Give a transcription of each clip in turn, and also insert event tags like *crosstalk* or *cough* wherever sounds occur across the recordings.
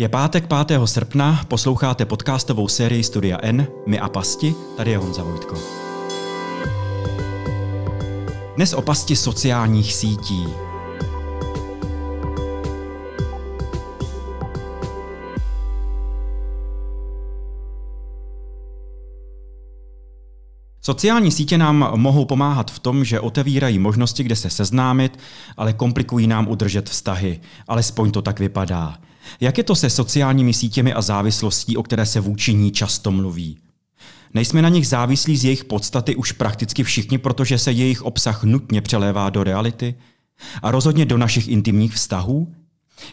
Je pátek 5. srpna, posloucháte podcastovou sérii Studia N, My a pasti, tady je Honza Vojtko. Dnes o pasti sociálních sítí. Sociální sítě nám mohou pomáhat v tom, že otevírají možnosti, kde se seznámit, ale komplikují nám udržet vztahy. Alespoň to tak vypadá. Jak je to se sociálními sítěmi a závislostí, o které se vůči ní často mluví? Nejsme na nich závislí z jejich podstaty už prakticky všichni, protože se jejich obsah nutně přelévá do reality? A rozhodně do našich intimních vztahů?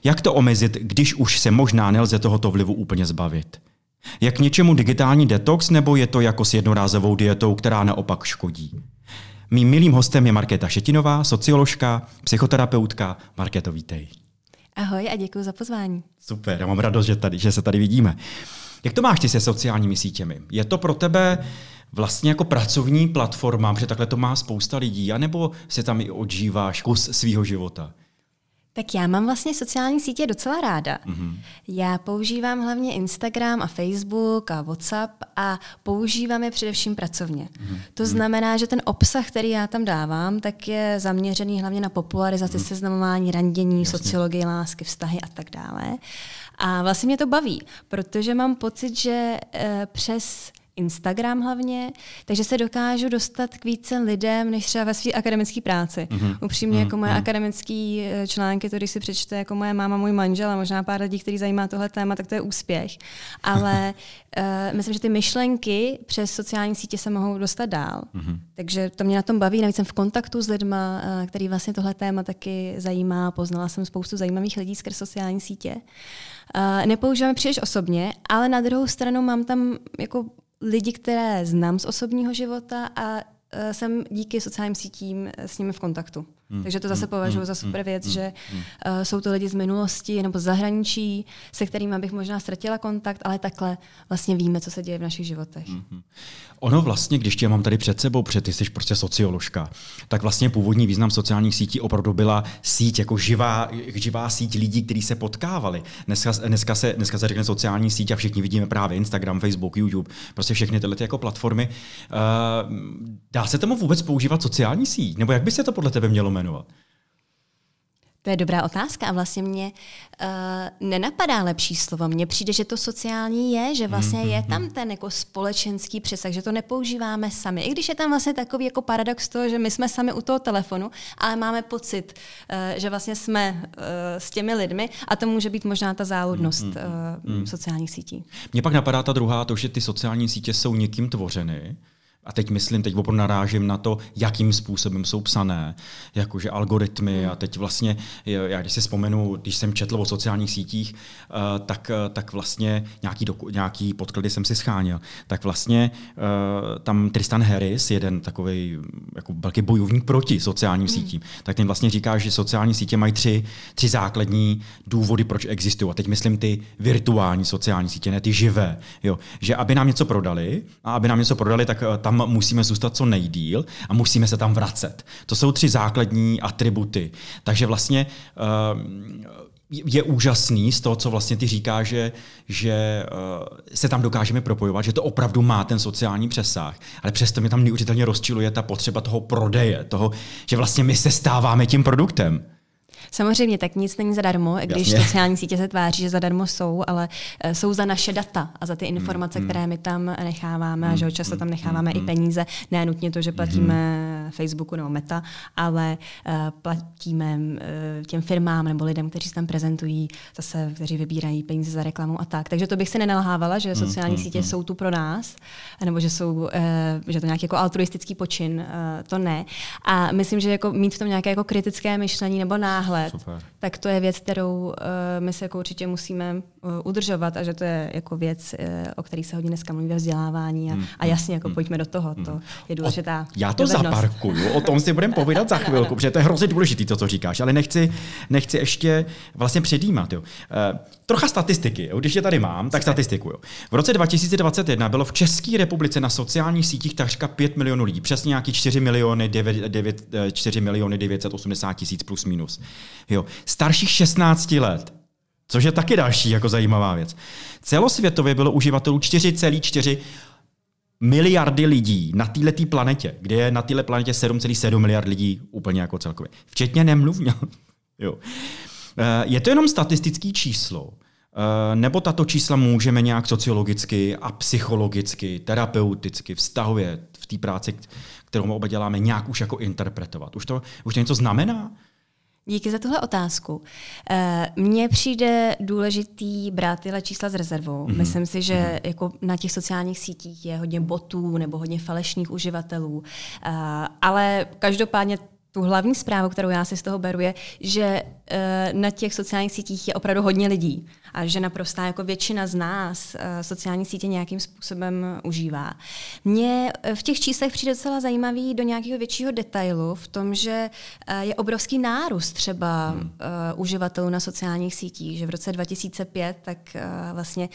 Jak to omezit, když už se možná nelze tohoto vlivu úplně zbavit? Jak něčemu digitální detox, nebo je to jako s jednorázovou dietou, která naopak škodí? Mým milým hostem je Markéta Šetinová, socioložka, psychoterapeutka. Markéto, vítej. Ahoj a děkuji za pozvání. Super, já mám radost, že, tady, že se tady vidíme. Jak to máš ty se sociálními sítěmi? Je to pro tebe vlastně jako pracovní platforma, protože takhle to má spousta lidí, anebo se tam i odžíváš kus svého života? Tak já mám vlastně sociální sítě docela ráda. Mm-hmm. Já používám hlavně Instagram a Facebook a WhatsApp a používám je především pracovně. Mm-hmm. To mhm. znamená, že ten obsah, který já tam dávám, tak je zaměřený hlavně na popularizaci, mm-hmm. seznamování, randění, Jasně. sociologii, lásky, vztahy a tak dále. A vlastně mě to baví, protože mám pocit, že e, přes Instagram hlavně, takže se dokážu dostat k více lidem, než třeba ve své akademické práci. Mm-hmm. Upřímně, mm-hmm. jako moje mm-hmm. akademické eh, články, to když si přečte jako moje máma, můj manžel a možná pár lidí, který zajímá tohle téma, tak to je úspěch. *laughs* Ale uh, myslím, že ty myšlenky přes sociální sítě se mohou dostat dál. Mm-hmm. Takže to mě na tom baví. Navíc jsem v kontaktu s lidmi, uh, který vlastně tohle téma taky zajímá. Poznala jsem spoustu zajímavých lidí skrz sociální sítě. Uh, nepoužíváme příliš osobně, ale na druhou stranu mám tam jako lidi, které znám z osobního života a e, jsem díky sociálním sítím s nimi v kontaktu. Hmm. Takže to zase hmm. považuji hmm. za super věc, hmm. že uh, jsou to lidi z minulosti nebo z zahraničí, se kterými bych možná ztratila kontakt, ale takhle vlastně víme, co se děje v našich životech. Hmm. Ono vlastně, když tě mám tady před sebou, protože ty jsi prostě socioložka, tak vlastně původní význam sociálních sítí opravdu byla síť, jako živá, živá síť lidí, kteří se potkávali. Dneska, dneska, se, dneska se řekne sociální síť a všichni vidíme právě Instagram, Facebook, YouTube, prostě všechny tyhle jako platformy. Uh, dá se tomu vůbec používat sociální síť? Nebo jak by se to podle tebe mělo jmenovat? To je dobrá otázka a vlastně mě uh, nenapadá lepší slovo. Mně přijde, že to sociální je, že vlastně mm-hmm. je tam mhm. ten jako společenský přesah, že to nepoužíváme sami. I když je tam vlastně takový jako paradox toho, že my jsme sami u toho telefonu, ale máme pocit, uh, že vlastně jsme uh, s těmi lidmi a to může být možná ta záludnost mm-hmm. uh, sociálních sítí. Mně pak napadá ta druhá, to, že ty sociální sítě jsou někým tvořeny a teď myslím, teď opravdu narážím na to, jakým způsobem jsou psané, jakože algoritmy a teď vlastně, já když si vzpomenu, když jsem četl o sociálních sítích, eh, tak, eh, tak vlastně nějaký, doku, nějaký podklady jsem si scháněl, tak vlastně eh, tam Tristan Harris, jeden takový jako velký bojovník proti sociálním hmm. sítím, tak ten vlastně říká, že sociální sítě mají tři, tři základní důvody, proč existují. A teď myslím ty virtuální sociální sítě, ne ty živé. Jo. Že aby nám něco prodali, a aby nám něco prodali, tak tam tam musíme zůstat co nejdíl a musíme se tam vracet. To jsou tři základní atributy. Takže vlastně uh, je úžasný z toho, co vlastně ty říká, že, že uh, se tam dokážeme propojovat, že to opravdu má ten sociální přesah, ale přesto mě tam neuvěřitelně rozčiluje ta potřeba toho prodeje, toho, že vlastně my se stáváme tím produktem. Samozřejmě, tak nic není zadarmo, Jasně. když sociální sítě se tváří, že zadarmo jsou, ale uh, jsou za naše data a za ty hmm, informace, mm, které my tam necháváme, mm, a že často hmm, tam necháváme mm, i peníze. Ne nutně to, že platíme mm. Facebooku nebo Meta, ale uh, platíme uh, těm firmám nebo lidem, kteří se tam prezentují, zase, kteří vybírají peníze za reklamu a tak. Takže to bych si nenalhávala, že sociální mm, sítě mm, jsou tu pro nás, nebo že jsou, uh, že to nějaký jako altruistický počin, to ne. A myslím, že jako mít v tom nějaké jako kritické myšlení nebo náhled Super. tak to je věc, kterou my se jako určitě musíme udržovat a že to je jako věc, o které se hodně dneska mluví ve vzdělávání a, a jasně, jako pojďme do toho, to je důležitá. Já to dovednost. zaparkuju, o tom si budeme povídat za chvilku, protože to je hrozně důležité, to, co říkáš, ale nechci, nechci ještě vlastně předjímat. Jo. Uh, trocha statistiky, jo. když je tady mám, tak statistiku. Jo. V roce 2021 bylo v České republice na sociálních sítích takřka 5 milionů lidí, přesně nějaký 4 miliony 9, 9, 4 miliony 980 tisíc plus minus jo, starších 16 let Což je taky další jako zajímavá věc. Celosvětově bylo uživatelů 4,4 miliardy lidí na této planetě, kde je na této planetě 7,7 miliard lidí úplně jako celkově. Včetně nemluvně. *laughs* jo. Eh, je to jenom statistický číslo, eh, nebo tato čísla můžeme nějak sociologicky a psychologicky, terapeuticky, vztahově v té práci, kterou oba děláme, nějak už jako interpretovat? Už to, už to něco znamená? Díky za tuhle otázku. Eh, mně přijde důležitý brát tyhle čísla z rezervou. Mm-hmm. Myslím si, že mm-hmm. jako na těch sociálních sítích je hodně botů nebo hodně falešných uživatelů, ale každopádně tu hlavní zprávu, kterou já si z toho beru, je, že e, na těch sociálních sítích je opravdu hodně lidí a že naprostá jako většina z nás e, sociální sítě nějakým způsobem užívá. Mně eh, v těch číslech přijde docela zajímavý do nějakého většího detailu v tom, že e, je obrovský nárůst třeba hmm. uživatelů na sociálních sítích, že v roce 2005 tak vlastně,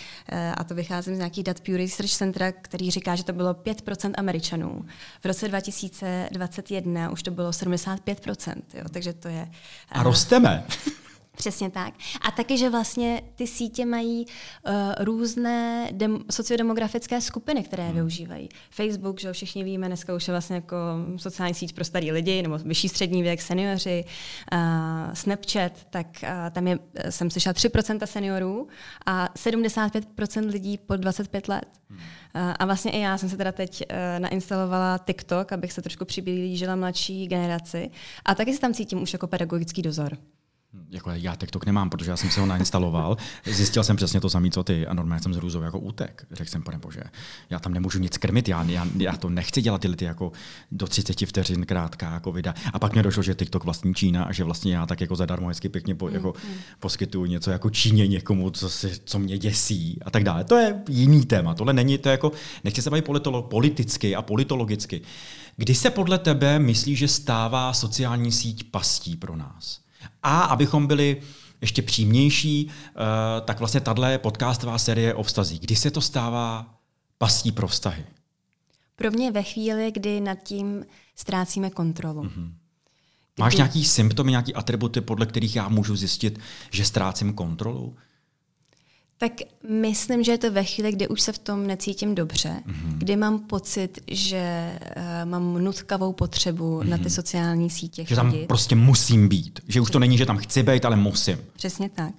a to vycházím z nějakých dat Pew Research Center, který říká, že to bylo 5% Američanů. V roce 2021 už to bylo 70 55%, jo, takže to je... A rosteme. *laughs* Přesně tak. A taky, že vlastně ty sítě mají uh, různé dem- sociodemografické skupiny, které hmm. využívají. Facebook, že všichni víme, dneska už je vlastně jako sociální síť pro starý lidi, nebo vyšší střední věk, seniori. Uh, Snapchat, tak uh, tam je, jsem slyšela 3% seniorů a 75% lidí pod 25 let. Hmm. Uh, a vlastně i já jsem se teda teď uh, nainstalovala TikTok, abych se trošku přiblížila mladší generaci. A taky se tam cítím už jako pedagogický dozor. Jako já TikTok nemám, protože já jsem si ho nainstaloval. Zjistil jsem přesně to samé, co ty. A normálně jsem z Růzou jako útek. Řekl jsem, pane bože, já tam nemůžu nic krmit, já, já, já to nechci dělat ty ty jako do 30 vteřin krátká jako videa. A pak mi došlo, že TikTok vlastní Čína a že vlastně já tak jako zadarmo hezky pěkně po, jako mm, mm. poskytuju něco jako Číně někomu, co, si, co mě děsí a tak dále. To je jiný téma. Tohle není to jako, nechci se bavit politolo, politicky a politologicky. Kdy se podle tebe myslí, že stává sociální síť pastí pro nás? A abychom byli ještě přímější, eh, tak vlastně tahle podcastová série o vztazích. Kdy se to stává pastí pro vztahy? Pro mě ve chvíli, kdy nad tím ztrácíme kontrolu. Mm-hmm. Máš nějaký symptomy, nějaký atributy, podle kterých já můžu zjistit, že ztrácím kontrolu? Tak myslím, že je to ve chvíli, kdy už se v tom necítím dobře, mm-hmm. kdy mám pocit, že uh, mám nutkavou potřebu mm-hmm. na ty mhm. sociální sítě Že tam prostě musím být. Že už to není, že tam chci být, ale musím. Přesně tak.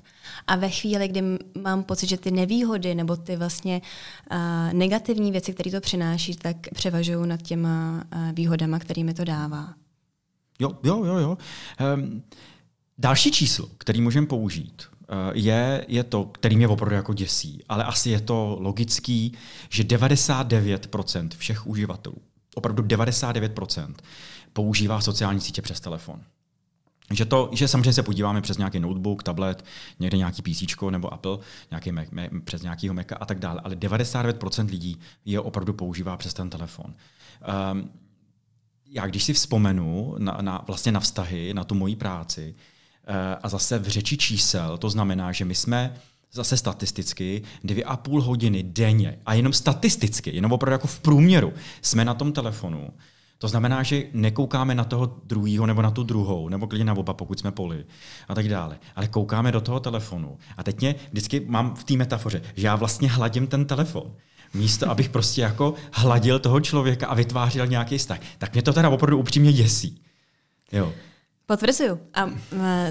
A ve chvíli, kdy mám pocit, že ty nevýhody nebo ty vlastně uh, negativní věci, které to přináší, tak převažují nad těma uh, výhodama, kterými to dává. Jo, jo, jo. jo. Um, další číslo, který můžeme použít, je, je to, který mě opravdu jako děsí, ale asi je to logický, že 99% všech uživatelů, opravdu 99%, používá sociální sítě přes telefon. Že, to, že samozřejmě se podíváme přes nějaký notebook, tablet, někde nějaký PC nebo Apple, nějaký Mac, Mac, přes nějakýho Maca a tak dále, ale 99% lidí je opravdu používá přes ten telefon. Um, já když si vzpomenu na, na, vlastně na vztahy, na tu moji práci, Eh, a zase v řeči čísel, to znamená, že my jsme zase statisticky dvě a půl hodiny denně a jenom statisticky, jenom opravdu jako v průměru, jsme na tom telefonu. To znamená, že nekoukáme na toho druhého nebo na tu druhou, nebo klidně na oba, pokud jsme poli a tak dále. Ale koukáme do toho telefonu. A teď mě vždycky mám v té metafoře, že já vlastně hladím ten telefon. Místo, abych prostě jako hladil toho člověka a vytvářel nějaký vztah. Tak mě to teda opravdu upřímně děsí. Jo. Potvrzuju. A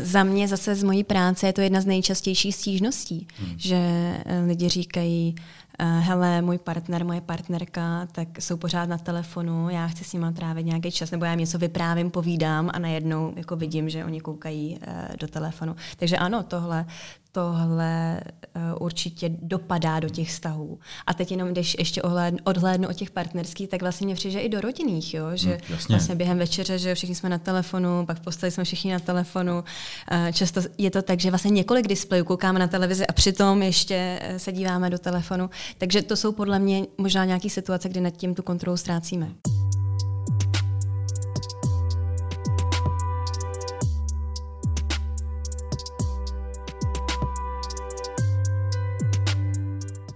za mě zase z mojí práce je to jedna z nejčastějších stížností, hmm. že e, lidi říkají, e, hele, můj partner, moje partnerka, tak jsou pořád na telefonu, já chci s nima trávit nějaký čas, nebo já jim něco vyprávím, povídám a najednou jako vidím, že oni koukají do telefonu. Takže ano, tohle, tohle uh, určitě dopadá do těch vztahů. A teď jenom, když ještě ohlédnu, odhlédnu od těch partnerských, tak vlastně mě přijde i do rodinných, jo? že hmm, vlastně během večeře, že všichni jsme na telefonu, pak v posteli jsme všichni na telefonu. Uh, často je to tak, že vlastně několik displejů koukáme na televizi a přitom ještě se díváme do telefonu. Takže to jsou podle mě možná nějaké situace, kdy nad tím tu kontrolu ztrácíme.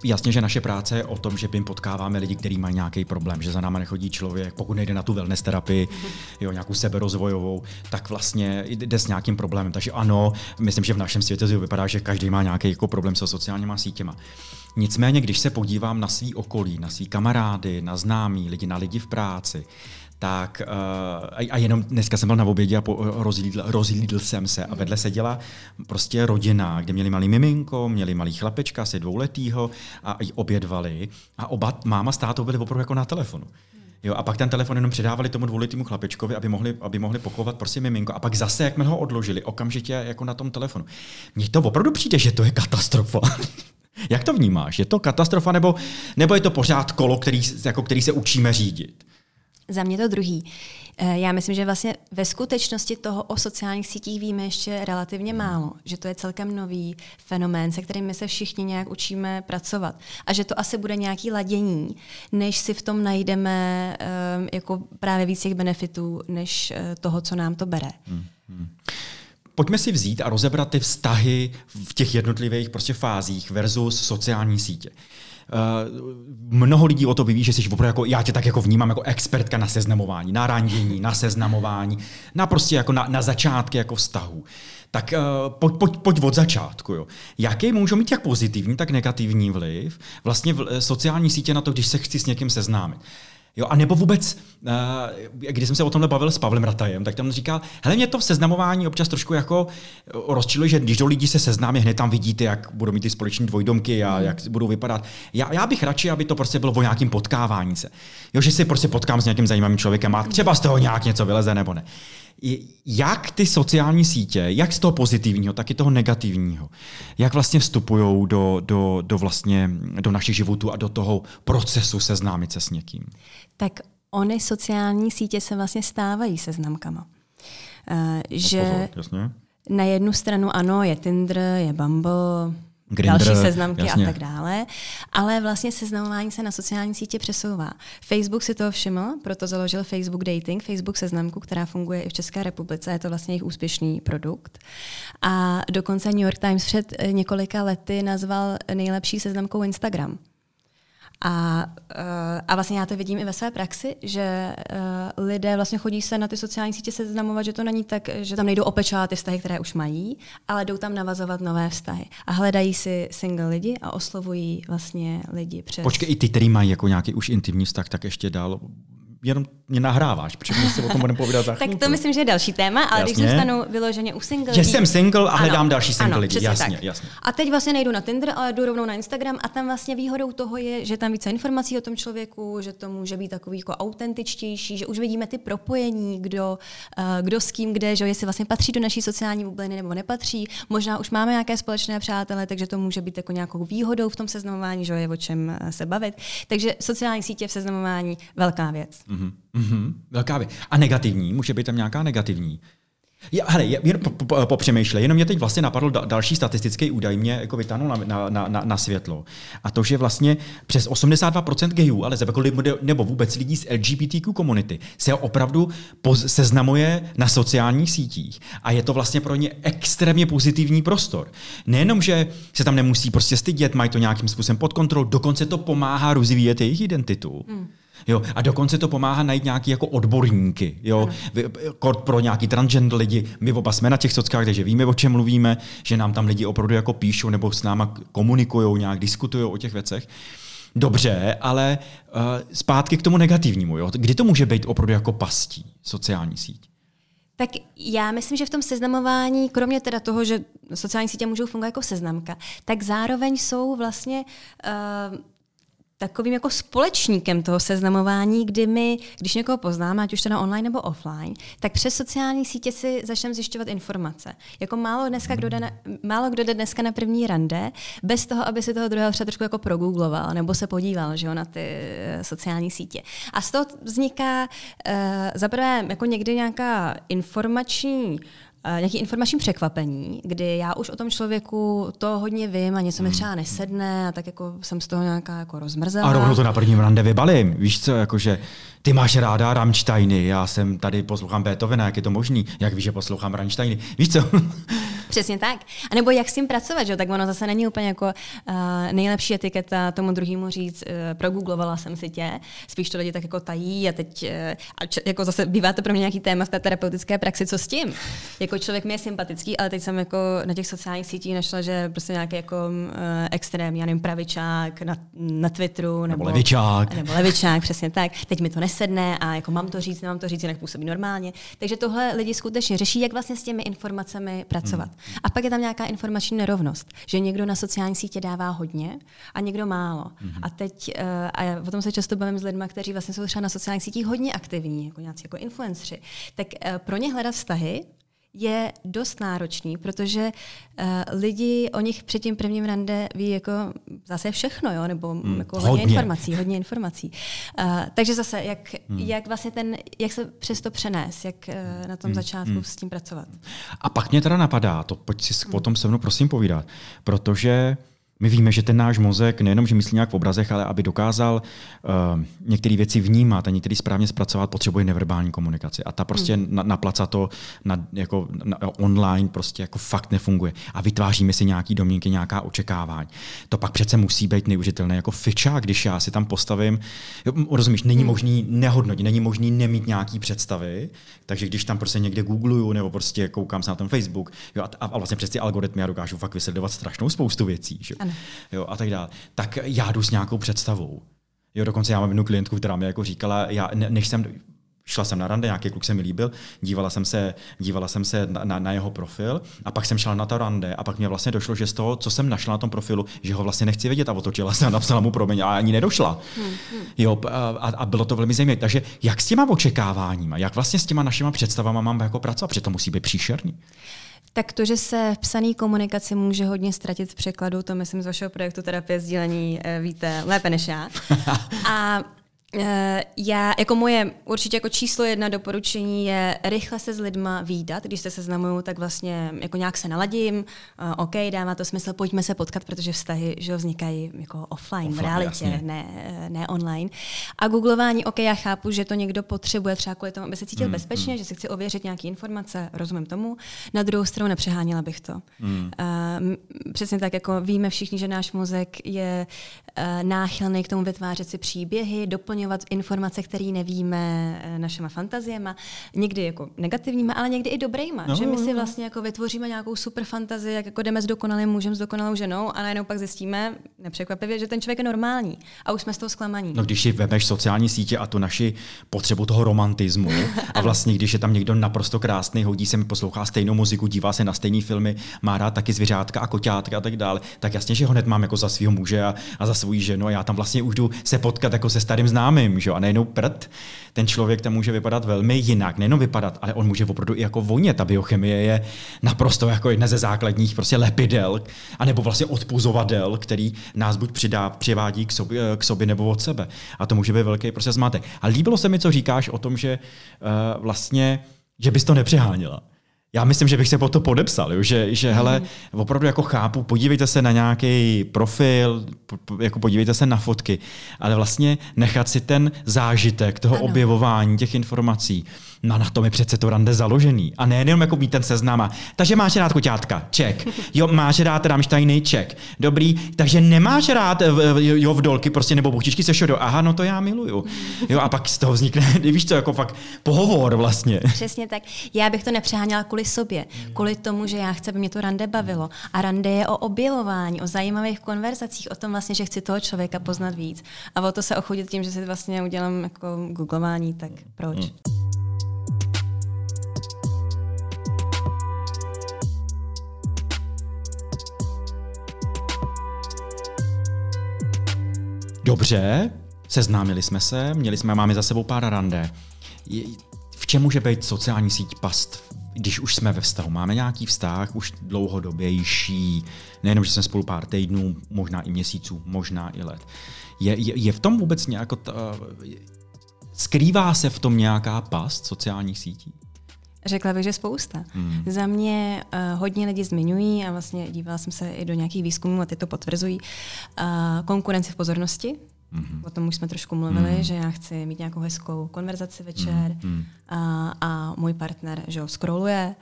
Jasně, že naše práce je o tom, že my potkáváme lidi, kteří mají nějaký problém, že za náma nechodí člověk, pokud nejde na tu wellness terapii, jo, nějakou seberozvojovou, tak vlastně jde s nějakým problémem. Takže ano, myslím, že v našem světě to vypadá, že každý má nějaký jako problém se sociálníma sítěma. Nicméně, když se podívám na svý okolí, na svý kamarády, na známí lidi, na lidi v práci, tak uh, a jenom dneska jsem byl na obědě a po, rozlídl, rozlídl jsem se a vedle seděla prostě rodina, kde měli malý miminko, měli malý chlapečka, asi dvouletýho a obědvali a oba máma s tátou byli opravdu jako na telefonu. Jo, a pak ten telefon jenom předávali tomu dvouletému chlapečkovi, aby mohli, aby mohli pochovat prostě miminko. A pak zase, jak ho odložili, okamžitě jako na tom telefonu. Mně to opravdu přijde, že to je katastrofa. *laughs* jak to vnímáš? Je to katastrofa nebo, nebo je to pořád kolo, který, jako který se učíme řídit? Za mě to druhý. Eh, já myslím, že vlastně ve skutečnosti toho o sociálních sítích víme ještě relativně málo, že to je celkem nový fenomén, se kterým my se všichni nějak učíme pracovat a že to asi bude nějaký ladění, než si v tom najdeme um, jako právě víc těch benefitů, než uh, toho, co nám to bere. Hmm, hmm. Pojďme si vzít a rozebrat ty vztahy v těch jednotlivých prostě fázích versus sociální sítě. Uh, mnoho lidí o to vyvíjí, že jsi opravdu jako, já tě tak jako vnímám jako expertka na seznamování, na randění, na seznamování, na prostě jako na, na začátky jako vztahu. Tak uh, pojď, pojď, pojď od začátku. Jo. Jaký můžou mít jak pozitivní, tak negativní vliv vlastně v, eh, sociální sítě na to, když se chci s někým seznámit? Jo, a nebo vůbec, uh, když jsem se o tomhle bavil s Pavlem Ratajem, tak tam říkal, hele, mě to v seznamování občas trošku jako rozčiluje, že když do lidí se seznámí, hned tam vidíte, jak budou mít ty společní dvojdomky a jak budou vypadat. Já, já bych radši, aby to prostě bylo o nějakým potkávání se. Jo, že si prostě potkám s nějakým zajímavým člověkem a třeba z toho nějak něco vyleze nebo ne jak ty sociální sítě, jak z toho pozitivního, tak i toho negativního, jak vlastně vstupují do, do, do, vlastně, do našich životů a do toho procesu seznámit se s někým? Tak ony sociální sítě se vlastně stávají seznamkama. Uh, že pozor, jasně. na jednu stranu ano, je Tinder, je Bumble, Grindr, další seznamky jasně. a tak dále. Ale vlastně seznamování se na sociální sítě přesouvá. Facebook si toho všiml, proto založil Facebook Dating, Facebook seznamku, která funguje i v České republice. Je to vlastně jejich úspěšný produkt. A dokonce New York Times před několika lety nazval nejlepší seznamkou Instagram. A, eh, a vlastně já to vidím i ve své praxi, že uh, lidé vlastně chodí se na ty sociální sítě seznamovat, že to není tak, že tam nejdou opečovat ty vztahy, které už mají, ale jdou tam navazovat nové vztahy. A hledají si single lidi a oslovují vlastně lidi přes... Počkej, i ty, který mají jako nějaký už intimní vztah, tak ještě dál jenom mě nahráváš, protože my si o tom budeme povídat za Tak to myslím, že je další téma, ale jasně. když zůstanu vyloženě u single. Že jsem single a hledám ano, další single lidi, jasně, tak. jasně. A teď vlastně nejdu na Tinder, ale jdu rovnou na Instagram a tam vlastně výhodou toho je, že tam více informací o tom člověku, že to může být takový jako autentičtější, že už vidíme ty propojení, kdo, uh, kdo s kým kde, že jestli vlastně patří do naší sociální bubliny nebo nepatří. Možná už máme nějaké společné přátele, takže to může být jako nějakou výhodou v tom seznamování, že je o čem eh, se bavit. Takže sociální sítě v seznamování velká věc. Mm-hmm. Mm-hmm. Velká věc. A negativní? Může být tam nějaká negativní? Já, hele, jen popřemýšlej, jenom mě teď vlastně napadl další statistický údaj, mě jako vytáhnul na, na, na, na světlo. A to, že vlastně přes 82% gayů, ale nebo vůbec lidí z LGBTQ komunity se opravdu poz, seznamuje na sociálních sítích. A je to vlastně pro ně extrémně pozitivní prostor. Nejenom, že se tam nemusí prostě stydět, mají to nějakým způsobem pod kontrolou, dokonce to pomáhá rozvíjet jejich identitu. Hmm Jo, a dokonce to pomáhá najít nějaký jako odborníky. Jo. Kort pro nějaký transgender lidi. My oba jsme na těch sockách, takže víme, o čem mluvíme, že nám tam lidi opravdu jako píšou nebo s náma komunikují, nějak diskutují o těch věcech. Dobře, ale uh, zpátky k tomu negativnímu. Jo. Kdy to může být opravdu jako pastí, sociální síť? Tak já myslím, že v tom seznamování, kromě teda toho, že sociální sítě můžou fungovat jako seznamka, tak zároveň jsou vlastně uh, takovým jako společníkem toho seznamování, kdy my, když někoho poznáme, ať už teda online nebo offline, tak přes sociální sítě si začneme zjišťovat informace. Jako málo, dneska, kdo jde na, málo kdo jde dneska na první rande, bez toho, aby si toho druhého třeba trošku jako progoogloval nebo se podíval že jo, na ty eh, sociální sítě. A z toho vzniká uh, zaprvé jako někdy nějaká informační Eh, nějaký informační překvapení, kdy já už o tom člověku to hodně vím a něco mi hmm. třeba nesedne a tak jako jsem z toho nějaká jako rozmrzela. A rovnou to na prvním rande vybalím. Víš co, jakože ty máš ráda Rammsteiny, já jsem tady poslouchám Beethovena, jak je to možný, jak víš, že poslouchám Rammsteiny. Víš co? *laughs* Přesně tak. A nebo jak s tím pracovat, že? tak ono zase není úplně jako uh, nejlepší etiketa tomu druhému říct, uh, progooglovala jsem si tě, spíš to lidi tak jako tají a teď, uh, a č- jako zase bývá to pro mě nějaký téma v té terapeutické praxi, co s tím? Jako člověk mi je sympatický, ale teď jsem jako na těch sociálních sítích našla, že prostě nějaký jako uh, extrémní, já nevím, pravičák na, na Twitteru. Nebo, nebo levičák. Nebo levičák, přesně tak. Teď mi to nesedne a jako mám to říct, nemám to říct, jinak působí normálně. Takže tohle lidi skutečně řeší, jak vlastně s těmi informacemi pracovat. Hmm. A pak je tam nějaká informační nerovnost, že někdo na sociální sítě dává hodně a někdo málo. Mm-hmm. A teď, uh, a já o tom se často bavím s lidmi, kteří vlastně jsou třeba na sociálních sítích hodně aktivní, jako nějací jako influenceri, tak uh, pro ně hledat vztahy je dost náročný, protože uh, lidi o nich před tím prvním rande ví jako zase všechno, jo? nebo hmm, jako hodně. hodně informací, hodně informací. Uh, takže zase, jak, hmm. jak vlastně ten, jak se přes to přenést, jak uh, na tom hmm. začátku hmm. s tím pracovat. A pak mě teda napadá, to pojď si hmm. potom se mnou prosím povídat, protože my víme, že ten náš mozek nejenom, že myslí nějak v obrazech, ale aby dokázal uh, některé věci vnímat a některé správně zpracovat, potřebuje neverbální komunikaci. A ta prostě hmm. na, naplaca to na, jako, na, online prostě jako fakt nefunguje. A vytváříme si nějaký domínky, nějaká očekávání. To pak přece musí být neužitelné jako fičák, když já si tam postavím. Jo, rozumíš, není hmm. možný nehodnotit, není možný nemít nějaký představy, takže když tam prostě někde googluju nebo prostě koukám se na ten Facebook jo, a, a vlastně přes ty algoritmy já dokážu fakt vysledovat strašnou spoustu věcí. Že? Jo, a tak dále, tak já jdu s nějakou představou. Jo, dokonce já mám jednu klientku, která mi jako říkala, já, než jsem šla jsem na rande, nějaký kluk se mi líbil, dívala jsem se, dívala jsem se na, na, na, jeho profil a pak jsem šla na to rande a pak mě vlastně došlo, že z toho, co jsem našla na tom profilu, že ho vlastně nechci vidět a otočila se a napsala mu promiň a ani nedošla. Hmm, hmm. Jo, a, a, bylo to velmi zajímavé. Takže jak s těma očekáváníma, jak vlastně s těma našima představama mám jako pracovat, protože to musí být příšerný. Tak to, že se v psané komunikaci může hodně ztratit v překladu, to myslím z vašeho projektu terapie sdílení eh, víte lépe než já. *laughs* A já, jako moje určitě jako číslo jedna doporučení je rychle se s lidma výdat. Když se seznamuju, tak vlastně jako nějak se naladím. Uh, OK, dává to smysl, pojďme se potkat, protože vztahy že vznikají jako offline, offline v realitě, ne, ne online. A googlování, OK, já chápu, že to někdo potřebuje třeba kvůli tomu, aby se cítil mm, bezpečně, mm. že si chci ověřit nějaké informace, rozumím tomu. Na druhou stranu nepřeháněla bych to. Mm. Uh, přesně tak, jako víme všichni, že náš mozek je uh, náchylný k tomu vytvářet si příběhy, doplňovat doplňovat informace, které nevíme eh, našima fantaziema, někdy jako negativníma, ale někdy i dobrýma. No, že my si vlastně jako vytvoříme nějakou super fantazii, jak jako jdeme s dokonalým mužem, s dokonalou ženou a najednou pak zjistíme, nepřekvapivě, že ten člověk je normální. A už jsme z toho zklamaní. No když si vemeš sociální sítě a tu naši potřebu toho romantismu a vlastně když je tam někdo naprosto krásný, hodí se mi, poslouchá stejnou muziku, dívá se na stejné filmy, má rád taky zvěřátka a koťátka a tak dále, tak jasně, že ho hned mám jako za svého muže a, a za svou ženu a já tam vlastně už jdu se potkat jako se starým známým známým, že? a nejenom prd, ten člověk tam může vypadat velmi jinak. Nejenom vypadat, ale on může opravdu i jako vonět. Ta biochemie je naprosto jako jedna ze základních prostě lepidel, anebo vlastně odpuzovadel, který nás buď přidá, přivádí k sobě, k sobě nebo od sebe. A to může být velký prostě zmatek. A líbilo se mi, co říkáš o tom, že uh, vlastně, že bys to nepřeháněla já myslím, že bych se po to podepsal, jo? že, že hele, mhm. opravdu jako chápu, podívejte se na nějaký profil, po, jako podívejte se na fotky, ale vlastně nechat si ten zážitek toho ano. objevování těch informací, No na tom je přece to rande založený. A ne jenom jako mít ten seznam. Takže máš rád koťátka, ček. Jo, máš rád Rammsteiny, ček. Dobrý, takže nemáš rád eh, jo, v dolky prostě nebo buchtičky se šodo. Aha, no to já miluju. Jo, a pak z toho vznikne, *laughs* víš co, jako fakt pohovor vlastně. Přesně tak. Já bych to nepřeháněla kvůli sobě. Kvůli tomu, že já chci, aby mě to rande bavilo. A rande je o objevování, o zajímavých konverzacích, o tom vlastně, že chci toho člověka poznat víc. A o to se ochudit tím, že si vlastně udělám jako googlování, tak proč? Hmm. Dobře, seznámili jsme se, měli jsme, máme za sebou pár rande. V čem může být sociální síť past, když už jsme ve vztahu? Máme nějaký vztah, už dlouhodobější, nejenom, že jsme spolu pár týdnů, možná i měsíců, možná i let. Je, je, je v tom vůbec nějako... Ta, skrývá se v tom nějaká past sociálních sítí? Řekla bych, že spousta. Hmm. Za mě uh, hodně lidi zmiňují a vlastně dívala jsem se i do nějakých výzkumů a ty to potvrzují. Uh, konkurenci v pozornosti. Hmm. O tom už jsme trošku mluvili, hmm. že já chci mít nějakou hezkou konverzaci večer hmm. a, a můj partner že ho scrolluje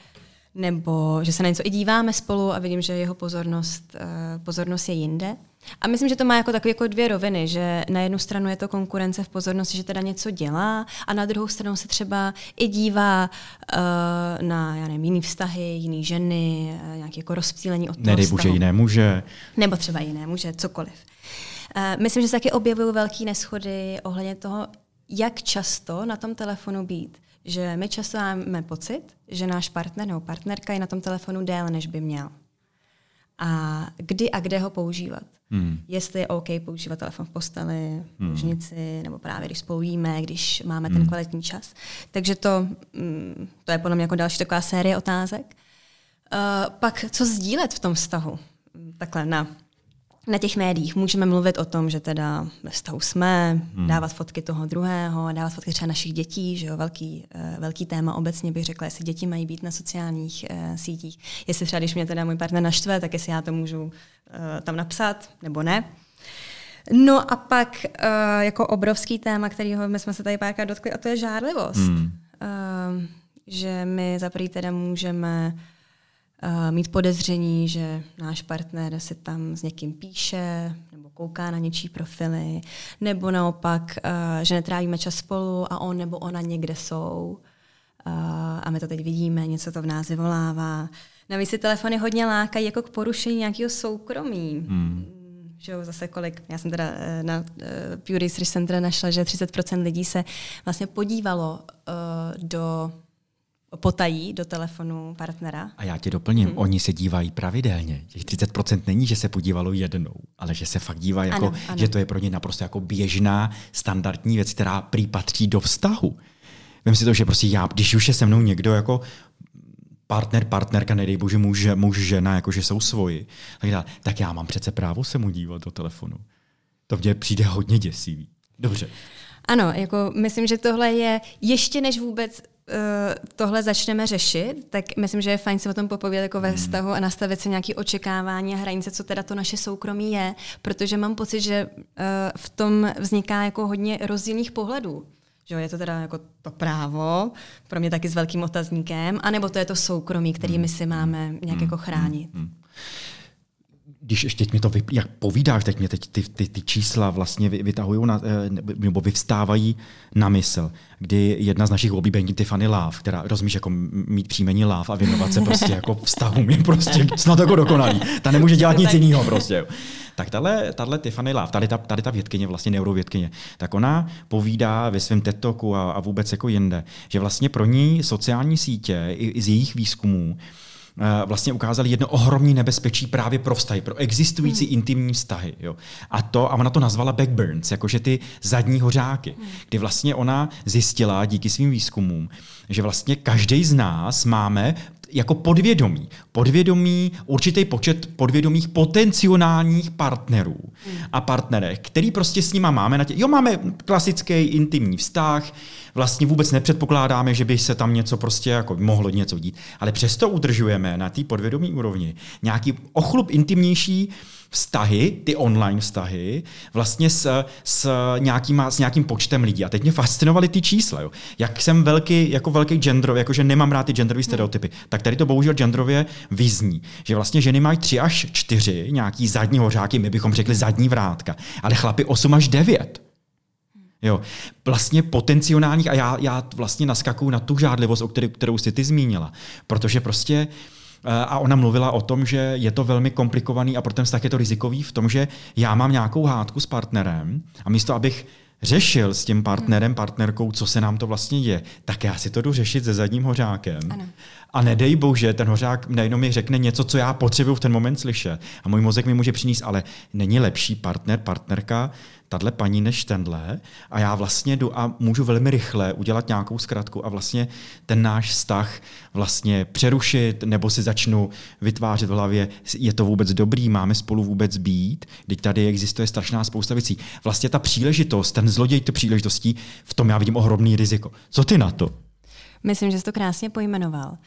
nebo že se na něco i díváme spolu a vidím, že jeho pozornost, uh, pozornost je jinde. A myslím, že to má jako takové jako dvě roviny, že na jednu stranu je to konkurence v pozornosti, že teda něco dělá a na druhou stranu se třeba i dívá uh, na já nevím, jiný vztahy, jiný ženy, uh, nějaké jako rozptýlení od toho Nedej bože jiné muže. Nebo třeba jiné muže, cokoliv. Uh, myslím, že se taky objevují velké neschody ohledně toho, jak často na tom telefonu být. Že my často máme pocit, že náš partner nebo partnerka je na tom telefonu déle, než by měl. A kdy a kde ho používat. Hmm. Jestli je OK používat telefon v posteli, v hmm. nebo právě když spolu jíme, když máme hmm. ten kvalitní čas. Takže to, mm, to je podle mě jako další taková série otázek. Uh, pak co sdílet v tom vztahu? Takhle na na těch médiích můžeme mluvit o tom, že teda ve vztahu jsme, hmm. dávat fotky toho druhého, dávat fotky třeba našich dětí, že jo, velký, uh, velký téma obecně bych řekla, jestli děti mají být na sociálních uh, sítích. Jestli třeba, když mě teda můj partner naštve, tak jestli já to můžu uh, tam napsat, nebo ne. No a pak uh, jako obrovský téma, kterýho my jsme se tady párkrát dotkli, a to je žárlivost. Hmm. Uh, že my za teda můžeme uh, mít podezření, že náš partner si tam s někým píše nebo kouká na něčí profily, nebo naopak, uh, že netrávíme čas spolu a on nebo ona někde jsou uh, a my to teď vidíme, něco to v nás vyvolává. Navíc si telefony hodně lákají jako k porušení nějakého soukromí. Hmm. Že jo, zase kolik, já jsem teda na Pew Research Center našla, že 30% lidí se vlastně podívalo uh, do potají do telefonu partnera. A já tě doplním, hmm. oni se dívají pravidelně. Těch 30% není, že se podívalo jednou, ale že se fakt dívají, jako, ano, ano. že to je pro ně naprosto jako běžná, standardní věc, která prý patří do vztahu. Vím si to, že prostě já, když už je se mnou někdo jako partner, partnerka, nedej bože, muž, muž žena, jakože jsou svoji, tak, dále, tak já mám přece právo se mu dívat do telefonu. To mě přijde hodně děsivý. Dobře. Ano, jako myslím, že tohle je ještě než vůbec tohle začneme řešit, tak myslím, že je fajn si o tom popovědět jako ve hmm. vztahu a nastavit si nějaké očekávání a hranice, co teda to naše soukromí je, protože mám pocit, že uh, v tom vzniká jako hodně rozdílných pohledů. Že je to teda jako to právo, pro mě taky s velkým otazníkem, anebo to je to soukromí, který my si máme nějak jako chránit. Když ještě mi to, vy, jak povídáš, teď mě teď ty, ty, ty čísla vlastně vytahují na, eh, nebo vyvstávají na mysl, kdy jedna z našich oblíbení Tiffany Love, která rozumíš jako mít příjmení Love a věnovat se prostě jako vztahům je prostě snad jako dokonalý. Ta nemůže dělat nic jiného prostě. Tak tahle, tahle Tiffany Love, tady ta, tady ta vědkyně, vlastně neurovědkyně, tak ona povídá ve svém TEDToku a, a vůbec jako jinde, že vlastně pro ní sociální sítě i, i z jejich výzkumů vlastně ukázali jedno ohromné nebezpečí právě pro vztahy, pro existující hmm. intimní vztahy. Jo. A to, a ona to nazvala backburns, jakože ty zadní hořáky, hmm. kdy vlastně ona zjistila díky svým výzkumům, že vlastně každý z nás máme jako podvědomí. Podvědomí, určitý počet podvědomých potenciálních partnerů a partnerech, který prostě s nima máme. Na tě- jo, máme klasický intimní vztah, vlastně vůbec nepředpokládáme, že by se tam něco prostě jako mohlo něco dít, ale přesto udržujeme na té podvědomí úrovni nějaký ochlup intimnější vztahy, ty online vztahy, vlastně s, s, nějakýma, s nějakým počtem lidí. A teď mě fascinovaly ty čísla. Jo. Jak jsem velký, jako velký gender, jakože nemám rád ty genderové stereotypy, tak tady to bohužel genderově vyzní. Že vlastně ženy mají tři až čtyři nějaký zadní hořáky, my bychom řekli zadní vrátka, ale chlapy 8 až 9. Jo, vlastně potenciálních, a já, já vlastně naskakuju na tu žádlivost, o který, kterou jsi ty zmínila, protože prostě Eh, a ona mluvila o tom, že je to velmi komplikovaný a pro ten vztah je to rizikový v tom, že já mám nějakou hádku s partnerem a místo, abych řešil s tím partnerem, partnerkou, co se nám to vlastně je, tak já si to jdu řešit se zadním hořákem. Ano. A nedej bože, ten hořák nejenom mi řekne něco, co já potřebuju v ten moment slyšet. A můj mozek mi může přinést, ale není lepší partner, partnerka, tahle paní než tenhle a já vlastně jdu a můžu velmi rychle udělat nějakou zkratku a vlastně ten náš vztah vlastně přerušit nebo si začnu vytvářet v hlavě, je to vůbec dobrý, máme spolu vůbec být, teď tady existuje strašná spousta věcí. Vlastně ta příležitost, ten zloděj ty příležitostí, v tom já vidím ohromný riziko. Co ty na to? Myslím, že jsi to krásně pojmenoval.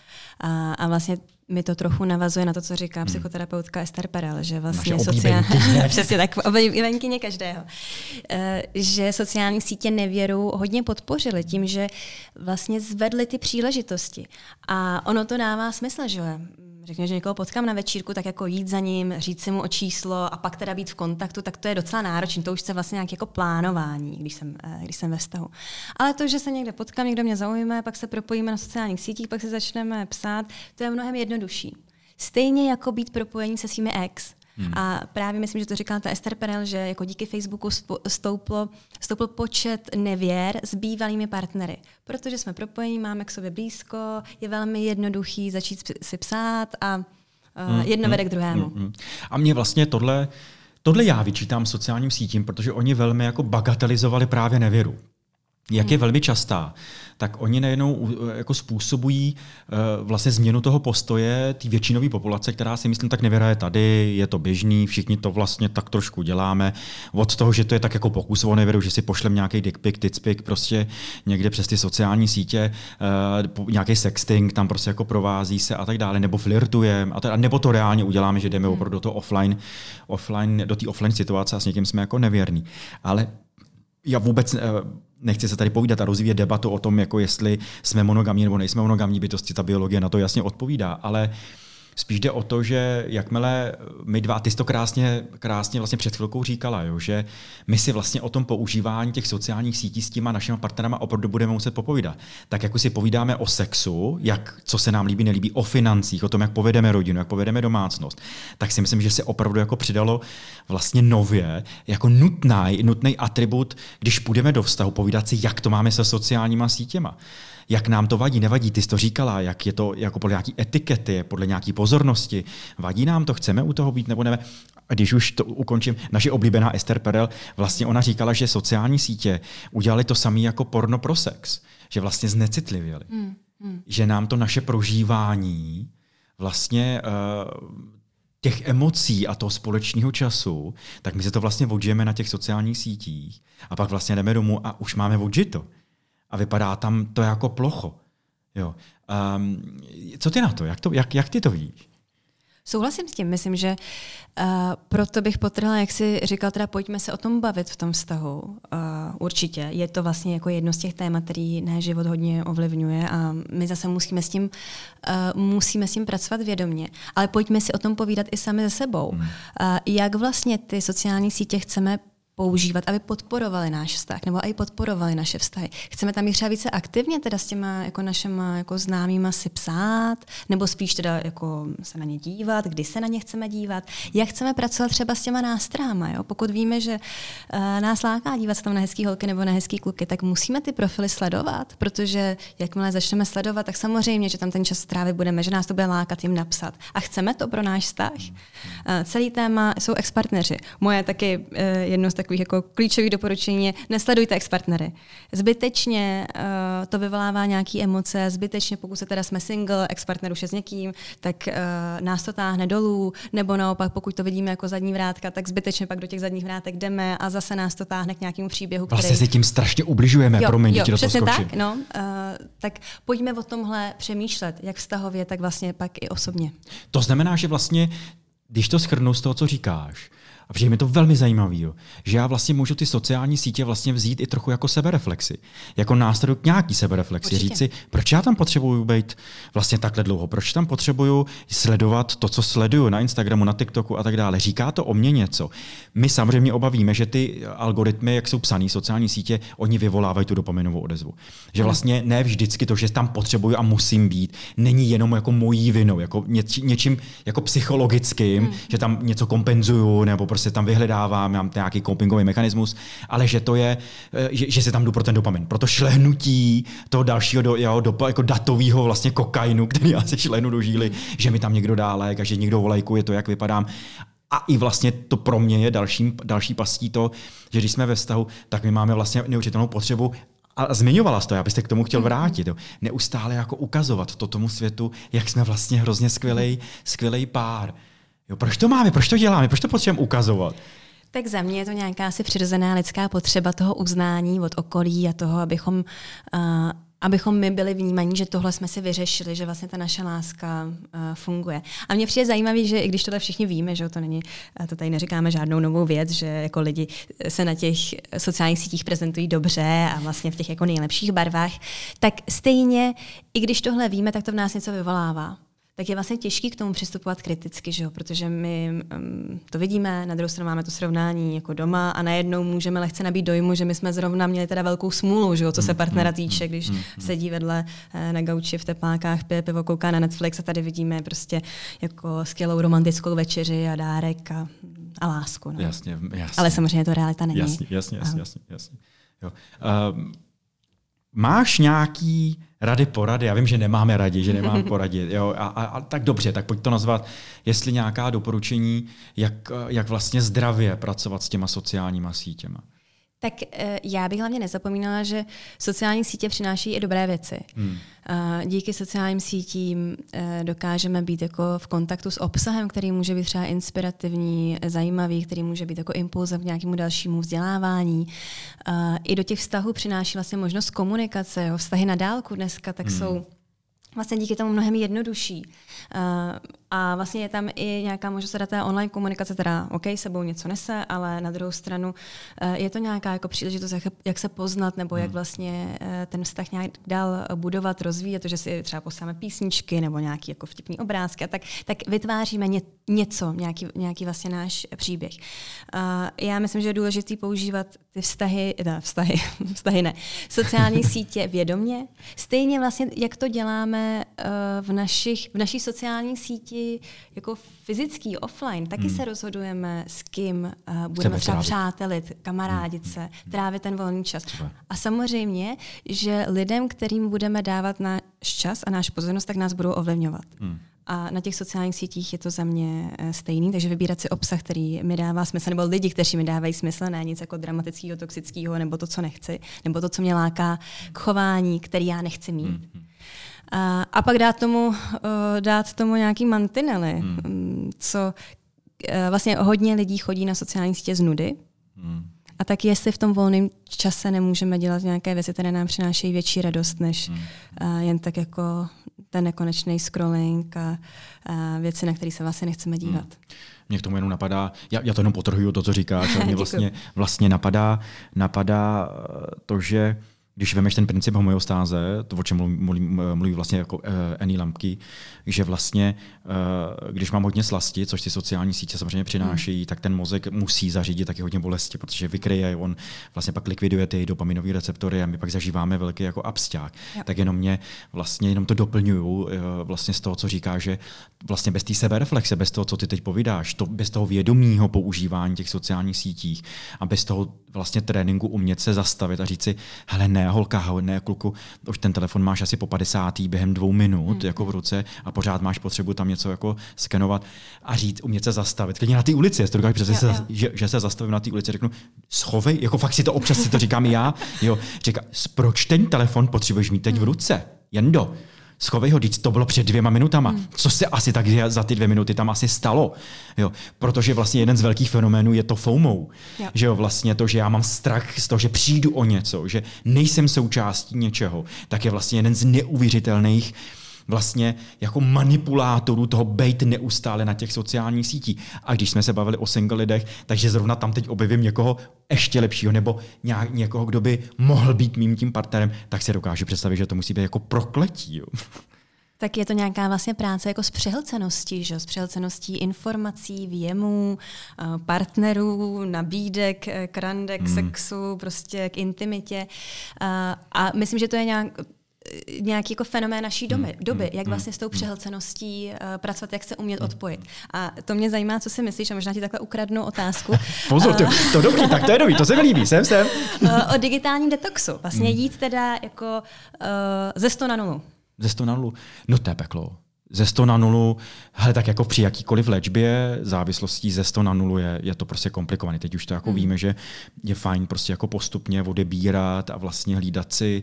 A, a vlastně mi to trochu navazuje na to, co říká hmm. psychoterapeutka Esther Perel, že vlastně sociální... *laughs* *laughs* Přesně tak, oblíbenkyně každého. Uh, že sociální sítě nevěru hodně podpořily tím, že vlastně zvedly ty příležitosti. A ono to dává smysl, že řekněme, že někoho potkám na večírku, tak jako jít za ním, říct si mu o číslo a pak teda být v kontaktu, tak to je docela náročné. To už se vlastně nějak jako plánování, když jsem, eh, když jsem ve vztahu. Ale to, že se někde potkám, někdo mě zaujme, pak se propojíme na sociálních sítích, pak se začneme psát, to je mnohem jednodušší. Stejně jako být propojení se svými ex. Hmm. A právě myslím, že to říkala ta Esther Perel, že jako díky Facebooku stouplo, stoupl počet nevěr s bývalými partnery. Protože jsme propojení, máme k sobě blízko, je velmi jednoduchý začít si psát a uh, jedno hmm. vede k druhému. Hmm. hmm. A mě vlastně tohle, tohle já vyčítám sociálním sítím, protože oni velmi jako bagatelizovali právě nevěru. Jak je hmm. velmi častá tak oni najednou jako způsobují uh, vlastně změnu toho postoje té většinové populace, která si myslím tak nevěra je tady, je to běžný, všichni to vlastně tak trošku děláme. Od toho, že to je tak jako pokus o nevěru, že si pošlem nějaký dick pic, tits prostě někde přes ty sociální sítě, uh, nějaký sexting tam prostě jako provází se a tak dále, nebo flirtujeme, a teda, nebo to reálně uděláme, že jdeme hmm. opravdu do toho offline, offline do té offline situace a s někým jsme jako nevěrní. Ale já vůbec uh, nechci se tady povídat a rozvíjet debatu o tom, jako jestli jsme monogamní nebo nejsme monogamní bytosti, ta biologie na to jasně odpovídá, ale uh, Spíš jde o to, že jakmile my dva, ty jsi to krásně, krásně vlastně před chvilkou říkala, jo, že my si vlastně o tom používání těch sociálních sítí s těma našimi partnerama opravdu budeme muset popovídat. Tak jako si povídáme o sexu, jak, co se nám líbí, nelíbí, o financích, o tom, jak povedeme rodinu, jak povedeme domácnost, tak si myslím, že se opravdu jako přidalo vlastně nově, jako nutný, nutný atribut, když půjdeme do vztahu, povídat si, jak to máme se sociálníma sítěma jak nám to vadí, nevadí, ty jsi to říkala, jak je to jako podle nějaké etikety, podle nějaké pozornosti, vadí nám to, chceme u toho být nebo ne. A když už to ukončím, naše oblíbená Esther Perel, vlastně ona říkala, že sociální sítě udělali to samé jako porno pro sex, že vlastně znecitlivěli. Hmm. Hmm. Že nám to naše prožívání vlastně uh, těch emocí a toho společného času, tak my se to vlastně odžijeme na těch sociálních sítích a pak vlastně jdeme domů a už máme odžito a vypadá tam to jako plocho. Jo. Um, co ty na to? Jak, to jak, jak ty to vidíš? Souhlasím s tím. Myslím, že uh, proto bych potrhla, jak jsi říkal, teda pojďme se o tom bavit v tom vztahu. Uh, určitě. Je to vlastně jako jedno z těch témat, který náš život hodně ovlivňuje a my zase musíme s tím, uh, musíme s tím pracovat vědomě. Ale pojďme si o tom povídat i sami ze sebou. Hmm. Uh, jak vlastně ty sociální sítě chceme používat, aby podporovali náš vztah, nebo i podporovali naše vztahy. Chceme tam i třeba více aktivně teda s těma jako našima jako známýma si psát, nebo spíš teda jako se na ně dívat, kdy se na ně chceme dívat, jak chceme pracovat třeba s těma nástrahama. Jo? Pokud víme, že uh, nás láká dívat se tam na hezký holky nebo na hezký kluky, tak musíme ty profily sledovat, protože jakmile začneme sledovat, tak samozřejmě, že tam ten čas strávit budeme, že nás to bude lákat jim napsat. A chceme to pro náš vztah. Uh, celý téma jsou ex-partneři. Moje taky uh, jedno z takových jako klíčových doporučení je nesledujte ex-partnery. Zbytečně uh, to vyvolává nějaké emoce, zbytečně pokud se teda jsme single, ex-partner už je s někým, tak uh, nás to táhne dolů, nebo naopak pokud to vidíme jako zadní vrátka, tak zbytečně pak do těch zadních vrátek jdeme a zase nás to táhne k nějakému příběhu, který... Vlastně se tím strašně ubližujeme, jo, promiň, jo, do přesně tak, no, uh, tak pojďme o tomhle přemýšlet, jak vztahově, tak vlastně pak i osobně. To znamená, že vlastně když to schrnu z toho, co říkáš, a přijde mi to velmi zajímavý, jo, že já vlastně můžu ty sociální sítě vlastně vzít i trochu jako sebereflexy. Jako nástroj k nějaký sebereflexi. Určitě. Říct si, proč já tam potřebuju být vlastně takhle dlouho, proč tam potřebuju sledovat to, co sleduju na Instagramu, na TikToku a tak dále. Říká to o mně něco. My samozřejmě obavíme, že ty algoritmy, jak jsou psané sociální sítě, oni vyvolávají tu dopaminovou odezvu. Že vlastně ne vždycky to, že tam potřebuju a musím být, není jenom jako mojí vinou, jako něč, něčím jako psychologickým, hmm. že tam něco kompenzuju nebo prostě tam vyhledávám, mám nějaký copingový mechanismus, ale že to je, eh, že, že se tam jdu pro ten dopamin. Pro to šlehnutí toho dalšího do, jo, do, jako datového vlastně kokainu, který já se šlehnu do žíly, že mi tam někdo dá lék a že někdo volejkuje to, jak vypadám. A i vlastně to pro mě je další, další pastí to, že když jsme ve vztahu, tak my máme vlastně neuvěřitelnou potřebu a zmiňovala jsi to, já bych se k tomu chtěl mhm. vrátit. Jo. Neustále jako ukazovat to tomu světu, jak jsme vlastně hrozně skvělý, skvělý pár. Jo, proč to máme, proč to děláme, proč to potřebujeme ukazovat? Tak za mě je to nějaká asi přirozená lidská potřeba toho uznání od okolí a toho, abychom uh, abychom my byli vnímaní, že tohle jsme si vyřešili, že vlastně ta naše láska uh, funguje. A mně přijde zajímavé, že i když tohle všichni víme, že to není, to tady neříkáme žádnou novou věc, že jako lidi se na těch sociálních sítích prezentují dobře a vlastně v těch jako nejlepších barvách, tak stejně, i když tohle víme, tak to v nás něco vyvolává tak je vlastně těžký k tomu přistupovat kriticky, že jo? protože my um, to vidíme, na druhou stranu máme to srovnání jako doma a najednou můžeme lehce nabít dojmu, že my jsme zrovna měli teda velkou smůlu, že jo? co se mm, partnera mm, týče, mm, když sedí vedle eh, na gauči v teplákách, pije pivo, kouká na Netflix a tady vidíme prostě jako skvělou romantickou večeři a dárek a, a lásku. No. Jasně, jasně. Ale samozřejmě to realita není. Jasně, jasně, jasně. jasně, jasně. Jo. Um, máš nějaký rady, porady. Já vím, že nemáme rady, že nemám *laughs* poradit. Jo, a, a, a tak dobře, tak pojď to nazvat, jestli nějaká doporučení, jak, jak vlastně zdravě pracovat s těma sociálníma sítěma. Tak eh, já bych hlavně nezapomínala, že sociální sítě přináší i dobré věci. Hmm. Díky sociálním sítím eh, dokážeme být jako v kontaktu s obsahem, který může být třeba inspirativní, zajímavý, který může být jako impulzem k nějakému dalšímu vzdělávání. I do těch vztahů přináší vlastně možnost komunikace. Jo. Vztahy na dálku dneska tak hmm. jsou vlastně díky tomu mnohem jednodušší. A vlastně je tam i nějaká možnost teda té online komunikace, teda OK, sebou něco nese, ale na druhou stranu uh, je to nějaká jako příležitost, jak, jak se poznat, nebo jak hmm. vlastně uh, ten vztah nějak dál budovat, rozvíjet, to, že si třeba posláme písničky nebo nějaký jako vtipný obrázky a tak, tak vytváříme ně, něco, nějaký, nějaký vlastně náš příběh. Já myslím, že je důležité používat ty vztahy, teda vztahy, *laughs* vztahy ne, sociální *laughs* sítě vědomě, stejně vlastně, jak to děláme uh, v, našich, v naší sociální síti jako fyzický, offline, taky hmm. se rozhodujeme, s kým uh, budeme třeba přátelit, kamarádit hmm. se, hmm. trávit ten volný čas. Třeba. A samozřejmě, že lidem, kterým budeme dávat náš čas a náš pozornost, tak nás budou ovlivňovat. Hmm. A na těch sociálních sítích je to za mě eh, stejný, takže vybírat si obsah, který mi dává smysl, nebo lidi, kteří mi dávají smysl, ne nic jako dramatického, toxického, nebo to, co nechci, nebo to, co mě láká k chování, který já nechci mít. Hmm. A, a pak dát tomu, uh, dát tomu nějaký mantinely, hmm. Mm, co uh, vlastně hodně lidí chodí na sociální sítě z nudy. Hmm. A tak jestli v tom volném čase nemůžeme dělat nějaké věci, které nám přinášejí větší radost, než hmm. uh, jen tak jako ten nekonečný scrolling a, a věci, na které se vlastně nechceme dívat. Hmm. Mě k tomu jenom napadá, já, já to jenom potrhuju to, co říkáš, ale *laughs* mě vlastně, vlastně napadá, napadá to, že když vemeš ten princip homeostáze, to, o čem mluví, mluví, vlastně jako uh, Annie Lampky, že vlastně, uh, když mám hodně slasti, což ty sociální sítě samozřejmě přinášejí, hmm. tak ten mozek musí zařídit taky hodně bolesti, protože vykryje, on vlastně pak likviduje ty dopaminové receptory a my pak zažíváme velký jako absťák. Tak jenom mě vlastně jenom to doplňuju uh, vlastně z toho, co říká, že vlastně bez té sebereflexe, bez toho, co ty teď povídáš, to, bez toho vědomího používání těch sociálních sítích a bez toho vlastně tréninku umět se zastavit a říct si, hele ne, holka, ne, kluku, už ten telefon máš asi po 50. během dvou minut hmm. jako v ruce a pořád máš potřebu tam něco jako skenovat a říct, umět se zastavit. Klidně na té ulici, jestli to představit, se, že, že, se zastavím na té ulici, řeknu, schovej, jako fakt si to občas si to říkám i já, jo, říká, proč ten telefon potřebuješ mít teď v hmm. ruce? Jendo, schovej ho, to bylo před dvěma minutama. Hmm. Co se asi tak za ty dvě minuty tam asi stalo? Jo, protože vlastně jeden z velkých fenoménů je to FOMO. Jo. Že jo, vlastně to, že já mám strach z toho, že přijdu o něco, že nejsem součástí něčeho, tak je vlastně jeden z neuvěřitelných vlastně jako manipulátorů toho být neustále na těch sociálních sítích. A když jsme se bavili o single lidech, takže zrovna tam teď objevím někoho ještě lepšího nebo nějak, někoho, kdo by mohl být mým tím partnerem, tak si dokážu představit, že to musí být jako prokletí. Jo. Tak je to nějaká vlastně práce jako s přehlceností, že? s přehlceností informací, věmů, eh, partnerů, nabídek, eh, krandek, mm. sexu, prostě k intimitě. Eh, a myslím, že to je nějak, nějaký jako fenomén naší doby, hmm. doby jak hmm. vlastně s tou hmm. přehlceností uh, pracovat, jak se umět odpojit. A to mě zajímá, co si myslíš, a možná ti takhle ukradnu otázku. *laughs* Pozor, to, to dobrý, tak to je dobrý, to se mi líbí, jsem, jsem. Uh, *laughs* o digitálním detoxu. Vlastně jít teda jako uh, ze 100 na nulu. Ze 100 na nulu. No to je peklo. Ze 100 na nulu, hele, tak jako při jakýkoliv léčbě závislostí ze 100 na nulu je, je to prostě komplikované. Teď už to jako mm. víme, že je fajn prostě jako postupně odebírat a vlastně hlídat si,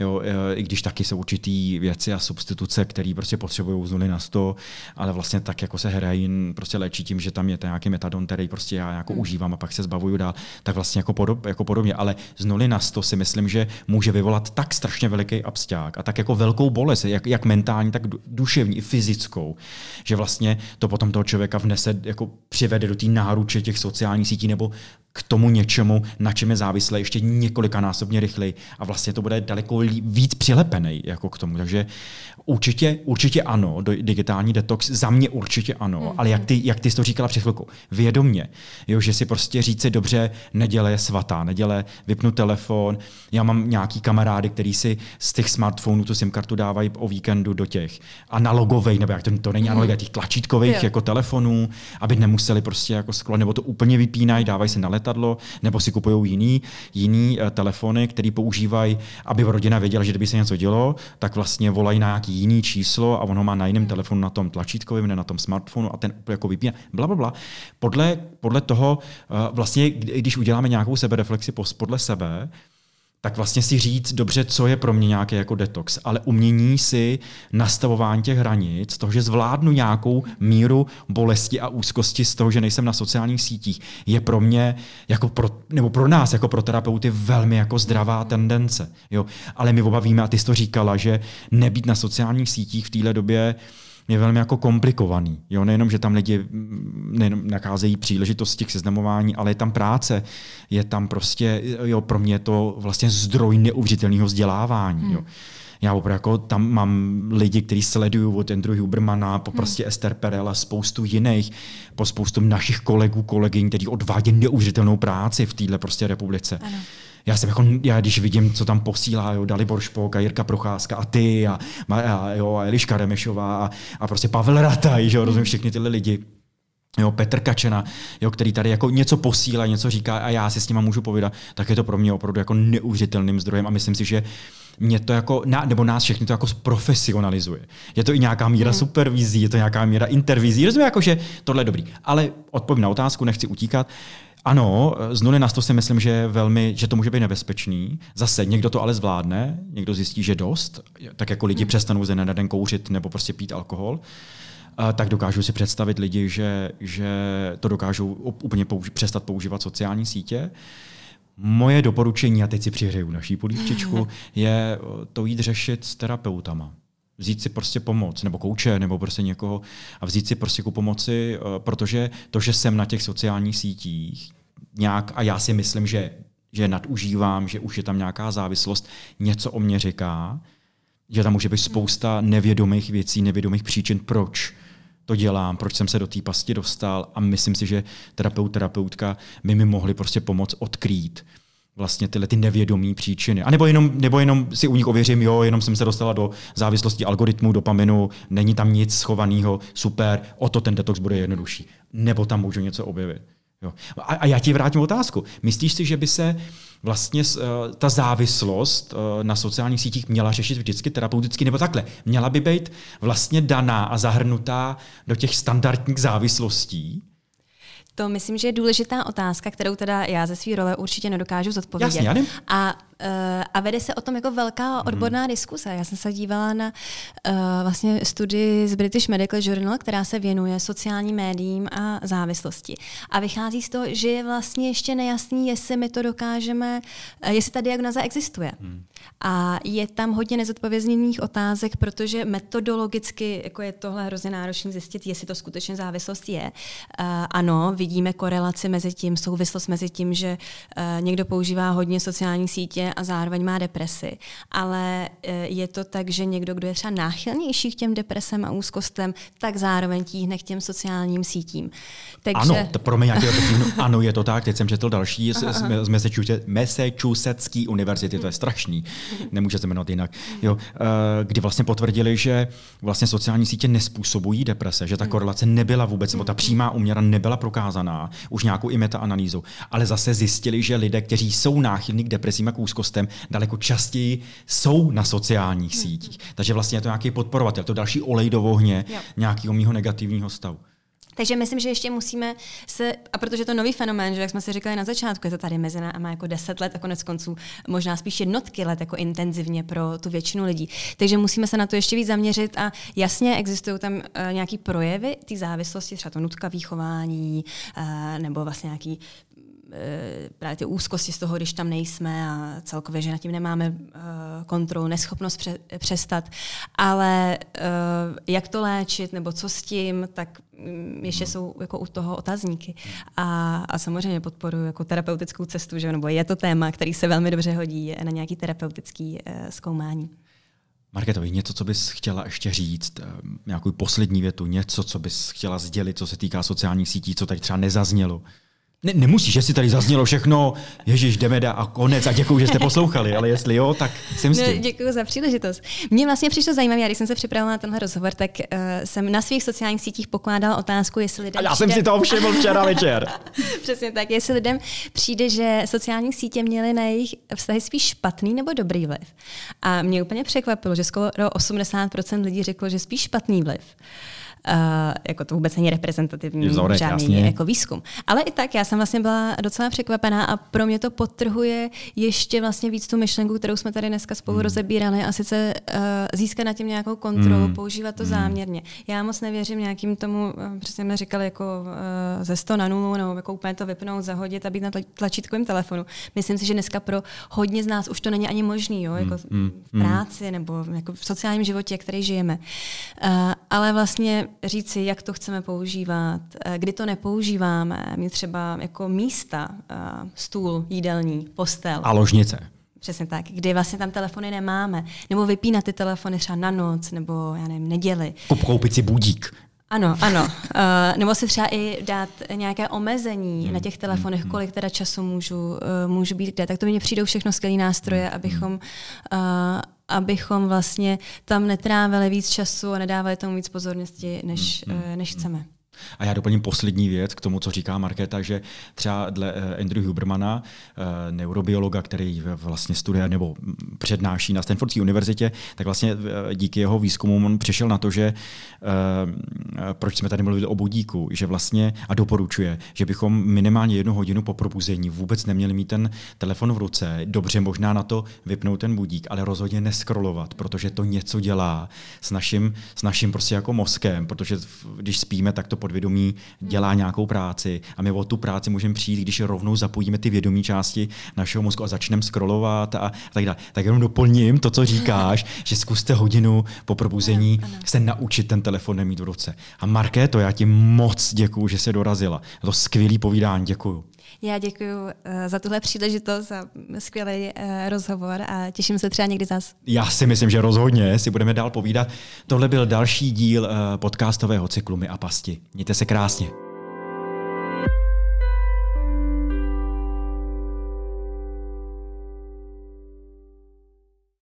jo, e, i když taky jsou určitý věci a substituce, které prostě potřebují z nuly na 100, ale vlastně tak jako se heroin prostě léčí tím, že tam je ten nějaký metadon, který prostě já jako mm. užívám a pak se zbavuju dál, tak vlastně jako, podob, jako podobně. Ale z nuly na 100 si myslím, že může vyvolat tak strašně veliký absťák a tak jako velkou bolest, jak, jak mentální, tak duševní, fyzickou, že vlastně to potom toho člověka vnese, jako přivede do té náruče těch sociálních sítí nebo k tomu něčemu, na čem je závislé ještě několikanásobně rychleji a vlastně to bude daleko víc přilepený jako k tomu. Takže určitě, určitě ano, do, digitální detox za mě určitě ano, mm. ale jak ty, jak ty jsi to říkala před chvilkou, vědomně, jo, že si prostě říci dobře, neděle je svatá, neděle vypnu telefon, já mám nějaký kamarády, který si z těch smartphonů tu SIM kartu dávají o víkendu do těch analogových, nebo jak to, to není mm. analogových, těch tlačítkových jako telefonů, aby nemuseli prostě jako sklo, nebo to úplně vypínají, dávají se na let letadlo, nebo si kupují jiný, jiný uh, telefony, který používají, aby rodina věděla, že kdyby se něco dělo, tak vlastně volají na nějaký jiný číslo a ono má na jiném telefonu, na tom tlačítkovém, ne na tom smartphonu a ten jako vypíná. Bla, bla, bla. Podle, podle toho, uh, vlastně, když uděláme nějakou sebereflexi podle sebe, tak vlastně si říct dobře, co je pro mě nějaký jako detox, ale umění si nastavování těch hranic, toho, že zvládnu nějakou míru bolesti a úzkosti z toho, že nejsem na sociálních sítích, je pro mě, jako pro, nebo pro nás, jako pro terapeuty, velmi jako zdravá tendence. Jo? Ale my oba víme, a ty jsi to říkala, že nebýt na sociálních sítích v téhle době je velmi jako komplikovaný. Jo? Nejenom, že tam lidi mm, nejenom nacházejí příležitosti k seznamování, ale je tam práce, je tam prostě, jo, pro mě je to vlastně zdroj neuvěřitelného vzdělávání. Hmm. Jo? Já opravdu jako tam mám lidi, kteří sledují od Andrew Hubermana po hmm. prostě Esther Perel a spoustu jiných, po spoustu našich kolegů, kolegyň, kteří odvádí neuvěřitelnou práci v téhle prostě republice. Ano já jsem jako, já když vidím, co tam posílá, jo, Dalibor Špok a Jirka Procházka a ty a, a, jo, a Eliška Remešová a, a prostě Pavel Rataj, že jo, rozumím, všechny tyhle lidi. Jo, Petr Kačena, jo, který tady jako něco posílá, něco říká a já si s nima můžu povídat, tak je to pro mě opravdu jako neuvěřitelným zdrojem a myslím si, že mě to jako, nebo nás všechny to jako profesionalizuje. Je to i nějaká míra hmm. supervizí, je to nějaká míra intervizí, rozumím, jako, že tohle je dobrý. Ale odpovím na otázku, nechci utíkat. Ano, z nuly na 100 si myslím, že, velmi, že to může být nebezpečný. Zase někdo to ale zvládne, někdo zjistí, že dost, tak jako lidi hmm. přestanou ze den kouřit nebo prostě pít alkohol tak dokážu si představit lidi, že, že to dokážou úplně použi- přestat používat sociální sítě. Moje doporučení, a teď si přihřeju naší polívčičku, *laughs* je to jít řešit s terapeutama vzít si prostě pomoc, nebo kouče, nebo prostě někoho a vzít si prostě ku pomoci, eh, protože to, že jsem na těch sociálních sítích nějak, a já si myslím, že, že nadužívám, že už je tam nějaká závislost, něco o mě říká, že tam může být spousta nevědomých věcí, nevědomých příčin, proč to dělám, proč jsem se do té pasti dostal a myslím si, že terapeut, terapeutka by mi mohli prostě pomoct odkrýt vlastně tyhle ty nevědomí příčiny. A nebo jenom, nebo jenom si u nich ověřím, jo, jenom jsem se dostala do závislosti algoritmu, dopaminu, není tam nic schovaného, super, o to ten detox bude jednodušší. Nebo tam můžu něco objevit. Jo. A, a já ti vrátím otázku. Myslíš si, že by se vlastně uh, ta závislost uh, na sociálních sítích měla řešit vždycky terapeuticky, nebo takhle? Měla by být vlastně daná a zahrnutá do těch standardních závislostí, to myslím, že je důležitá otázka, kterou teda já ze své role určitě nedokážu zodpovědět. Jasně, a, uh, a vede se o tom jako velká mhm. odborná hmm. diskuse. Já jsem se dívala na uh, vlastně studii z British Medical Journal, která se věnuje sociálním médiím a závislosti. A vychází z toho, že je vlastně ještě nejasný, jestli my to dokážeme, uh, jestli ta diagnoza existuje. Hmm. A je tam hodně nezodpovězněných otázek, protože metodologicky jako je tohle hrozně náročné zjistit, jestli to skutečně závislost je. Uh, ano, vidíme korelaci mezi tím, souvislost mezi tím, že uh, někdo používá hodně sociální sítě a zároveň má depresi. Ale uh, je to tak, že někdo, kdo je třeba náchylnější k těm depresem a úzkostem, tak zároveň tíhne k těm sociálním sítím. Takže... Ano, to pro mě nějaký *laughs* ano, je to tak. Teď jsem četl další z, z Massachusettské univerzity, to je strašný nemůže se jmenovat jinak, jo, eh, kdy vlastně potvrdili, že vlastně sociální sítě nespůsobují deprese, že ta hmm. korelace nebyla vůbec, nebo ta hmm. přímá úměra nebyla prokázaná, už nějakou i metaanalýzou, ale zase zjistili, že lidé, kteří jsou náchylní k depresím a k úzkostem daleko častěji jsou na sociálních sítích. Takže vlastně je to nějaký podporovatel, to další olej do ohně nějakého mýho negativního stavu. Takže myslím, že ještě musíme se, a protože to je nový fenomén, že jak jsme si říkali na začátku, je to tady mezi námi jako deset let a konec konců možná spíš jednotky let jako intenzivně pro tu většinu lidí. Takže musíme se na to ještě víc zaměřit a jasně existují tam uh, nějaký projevy té závislosti, třeba to nutka výchování, uh, nebo vlastně nějaký Eh, právě ty úzkosti z toho, když tam nejsme a celkově, že na tím nemáme eh, kontrolu, neschopnost pře- přestat. Ale eh, jak to léčit nebo co s tím, tak mm, ještě jsou jako u toho otazníky. A, a samozřejmě podporuji jako terapeutickou cestu, že, nebo je to téma, který se velmi dobře hodí na nějaký terapeutický zkoumání. Marketo, něco, co bys chtěla ještě říct, nějakou poslední větu, něco, co bys chtěla sdělit, co se týká sociálních sítí, co tady třeba nezaznělo? Ne, nemusíš, jestli tady zaznělo všechno, Ježíš, jdeme da a konec a děkuji, že jste *laughs* poslouchali, ale jestli jo, tak jsem s tím. No, děkuji za příležitost. Mně vlastně přišlo zajímavé, když jsem se připravila na tenhle rozhovor, tak uh, jsem na svých sociálních sítích pokládala otázku, jestli lidem. A já přijde... jsem si to všiml včera večer. *laughs* Přesně tak, jestli lidem přijde, že sociální sítě měly na jejich vztahy spíš špatný nebo dobrý vliv. A mě úplně překvapilo, že skoro 80% lidí řeklo, že spíš špatný vliv. Uh, jako to vůbec není reprezentativní Vzorek, žádný jasně. jako výzkum. Ale i tak, já jsem vlastně byla docela překvapená a pro mě to podtrhuje ještě vlastně víc tu myšlenku, kterou jsme tady dneska spolu hmm. rozebírali a sice uh, získat na tím nějakou kontrolu, hmm. používat to hmm. záměrně. Já moc nevěřím nějakým tomu, uh, přesně mi říkali, jako uh, ze 100 na nulu, nebo jako úplně to vypnout, zahodit a být na tlačítkovém telefonu. Myslím si, že dneska pro hodně z nás už to není ani možný, jo? jako hmm. v práci nebo jako v sociálním životě, který žijeme. Uh, ale vlastně říci, jak to chceme používat, eh, kdy to nepoužíváme, mít třeba jako místa, eh, stůl, jídelní, postel. A ložnice. Přesně tak, kdy vlastně tam telefony nemáme. Nebo vypínat ty telefony třeba na noc, nebo já nevím, neděli. Koupit si budík. Ano, ano. Uh, *laughs* nebo si třeba i dát nějaké omezení hmm. na těch telefonech, hmm. kolik teda času můžu, uh, můžu být kde. Tak to mi přijdou všechno skvělé nástroje, hmm. abychom, uh, abychom vlastně tam netrávili víc času a nedávali tomu víc pozornosti, než, hmm. uh, než chceme. A já doplním poslední věc k tomu, co říká Markéta, že třeba dle eh, Andrew Hubermana, eh, neurobiologa, který vlastně studuje nebo přednáší na Stanfordské univerzitě, tak vlastně eh, díky jeho výzkumům on přišel na to, že proč jsme tady mluvili o budíku, že vlastně a doporučuje, že bychom minimálně jednu hodinu po probuzení vůbec neměli mít ten telefon v ruce. Dobře, možná na to vypnout ten budík, ale rozhodně neskrolovat, protože to něco dělá s naším, s naším prostě jako mozkem, protože když spíme, tak to podvědomí dělá nějakou práci a my o tu práci můžeme přijít, když rovnou zapojíme ty vědomí části našeho mozku a začneme scrollovat a, tak dále. Tak jenom doplním to, co říkáš, *laughs* že zkuste hodinu po probuzení se naučit ten telefon nemít v ruce. A Markéto, já ti moc děkuju, že jsi dorazila. To skvělý povídání, děkuju. Já děkuji eh, za tuhle příležitost, za skvělý eh, rozhovor a těším se třeba někdy zas. Já si myslím, že rozhodně si budeme dál povídat. Tohle byl další díl eh, podcastového cyklu My a pasti. Mějte se krásně.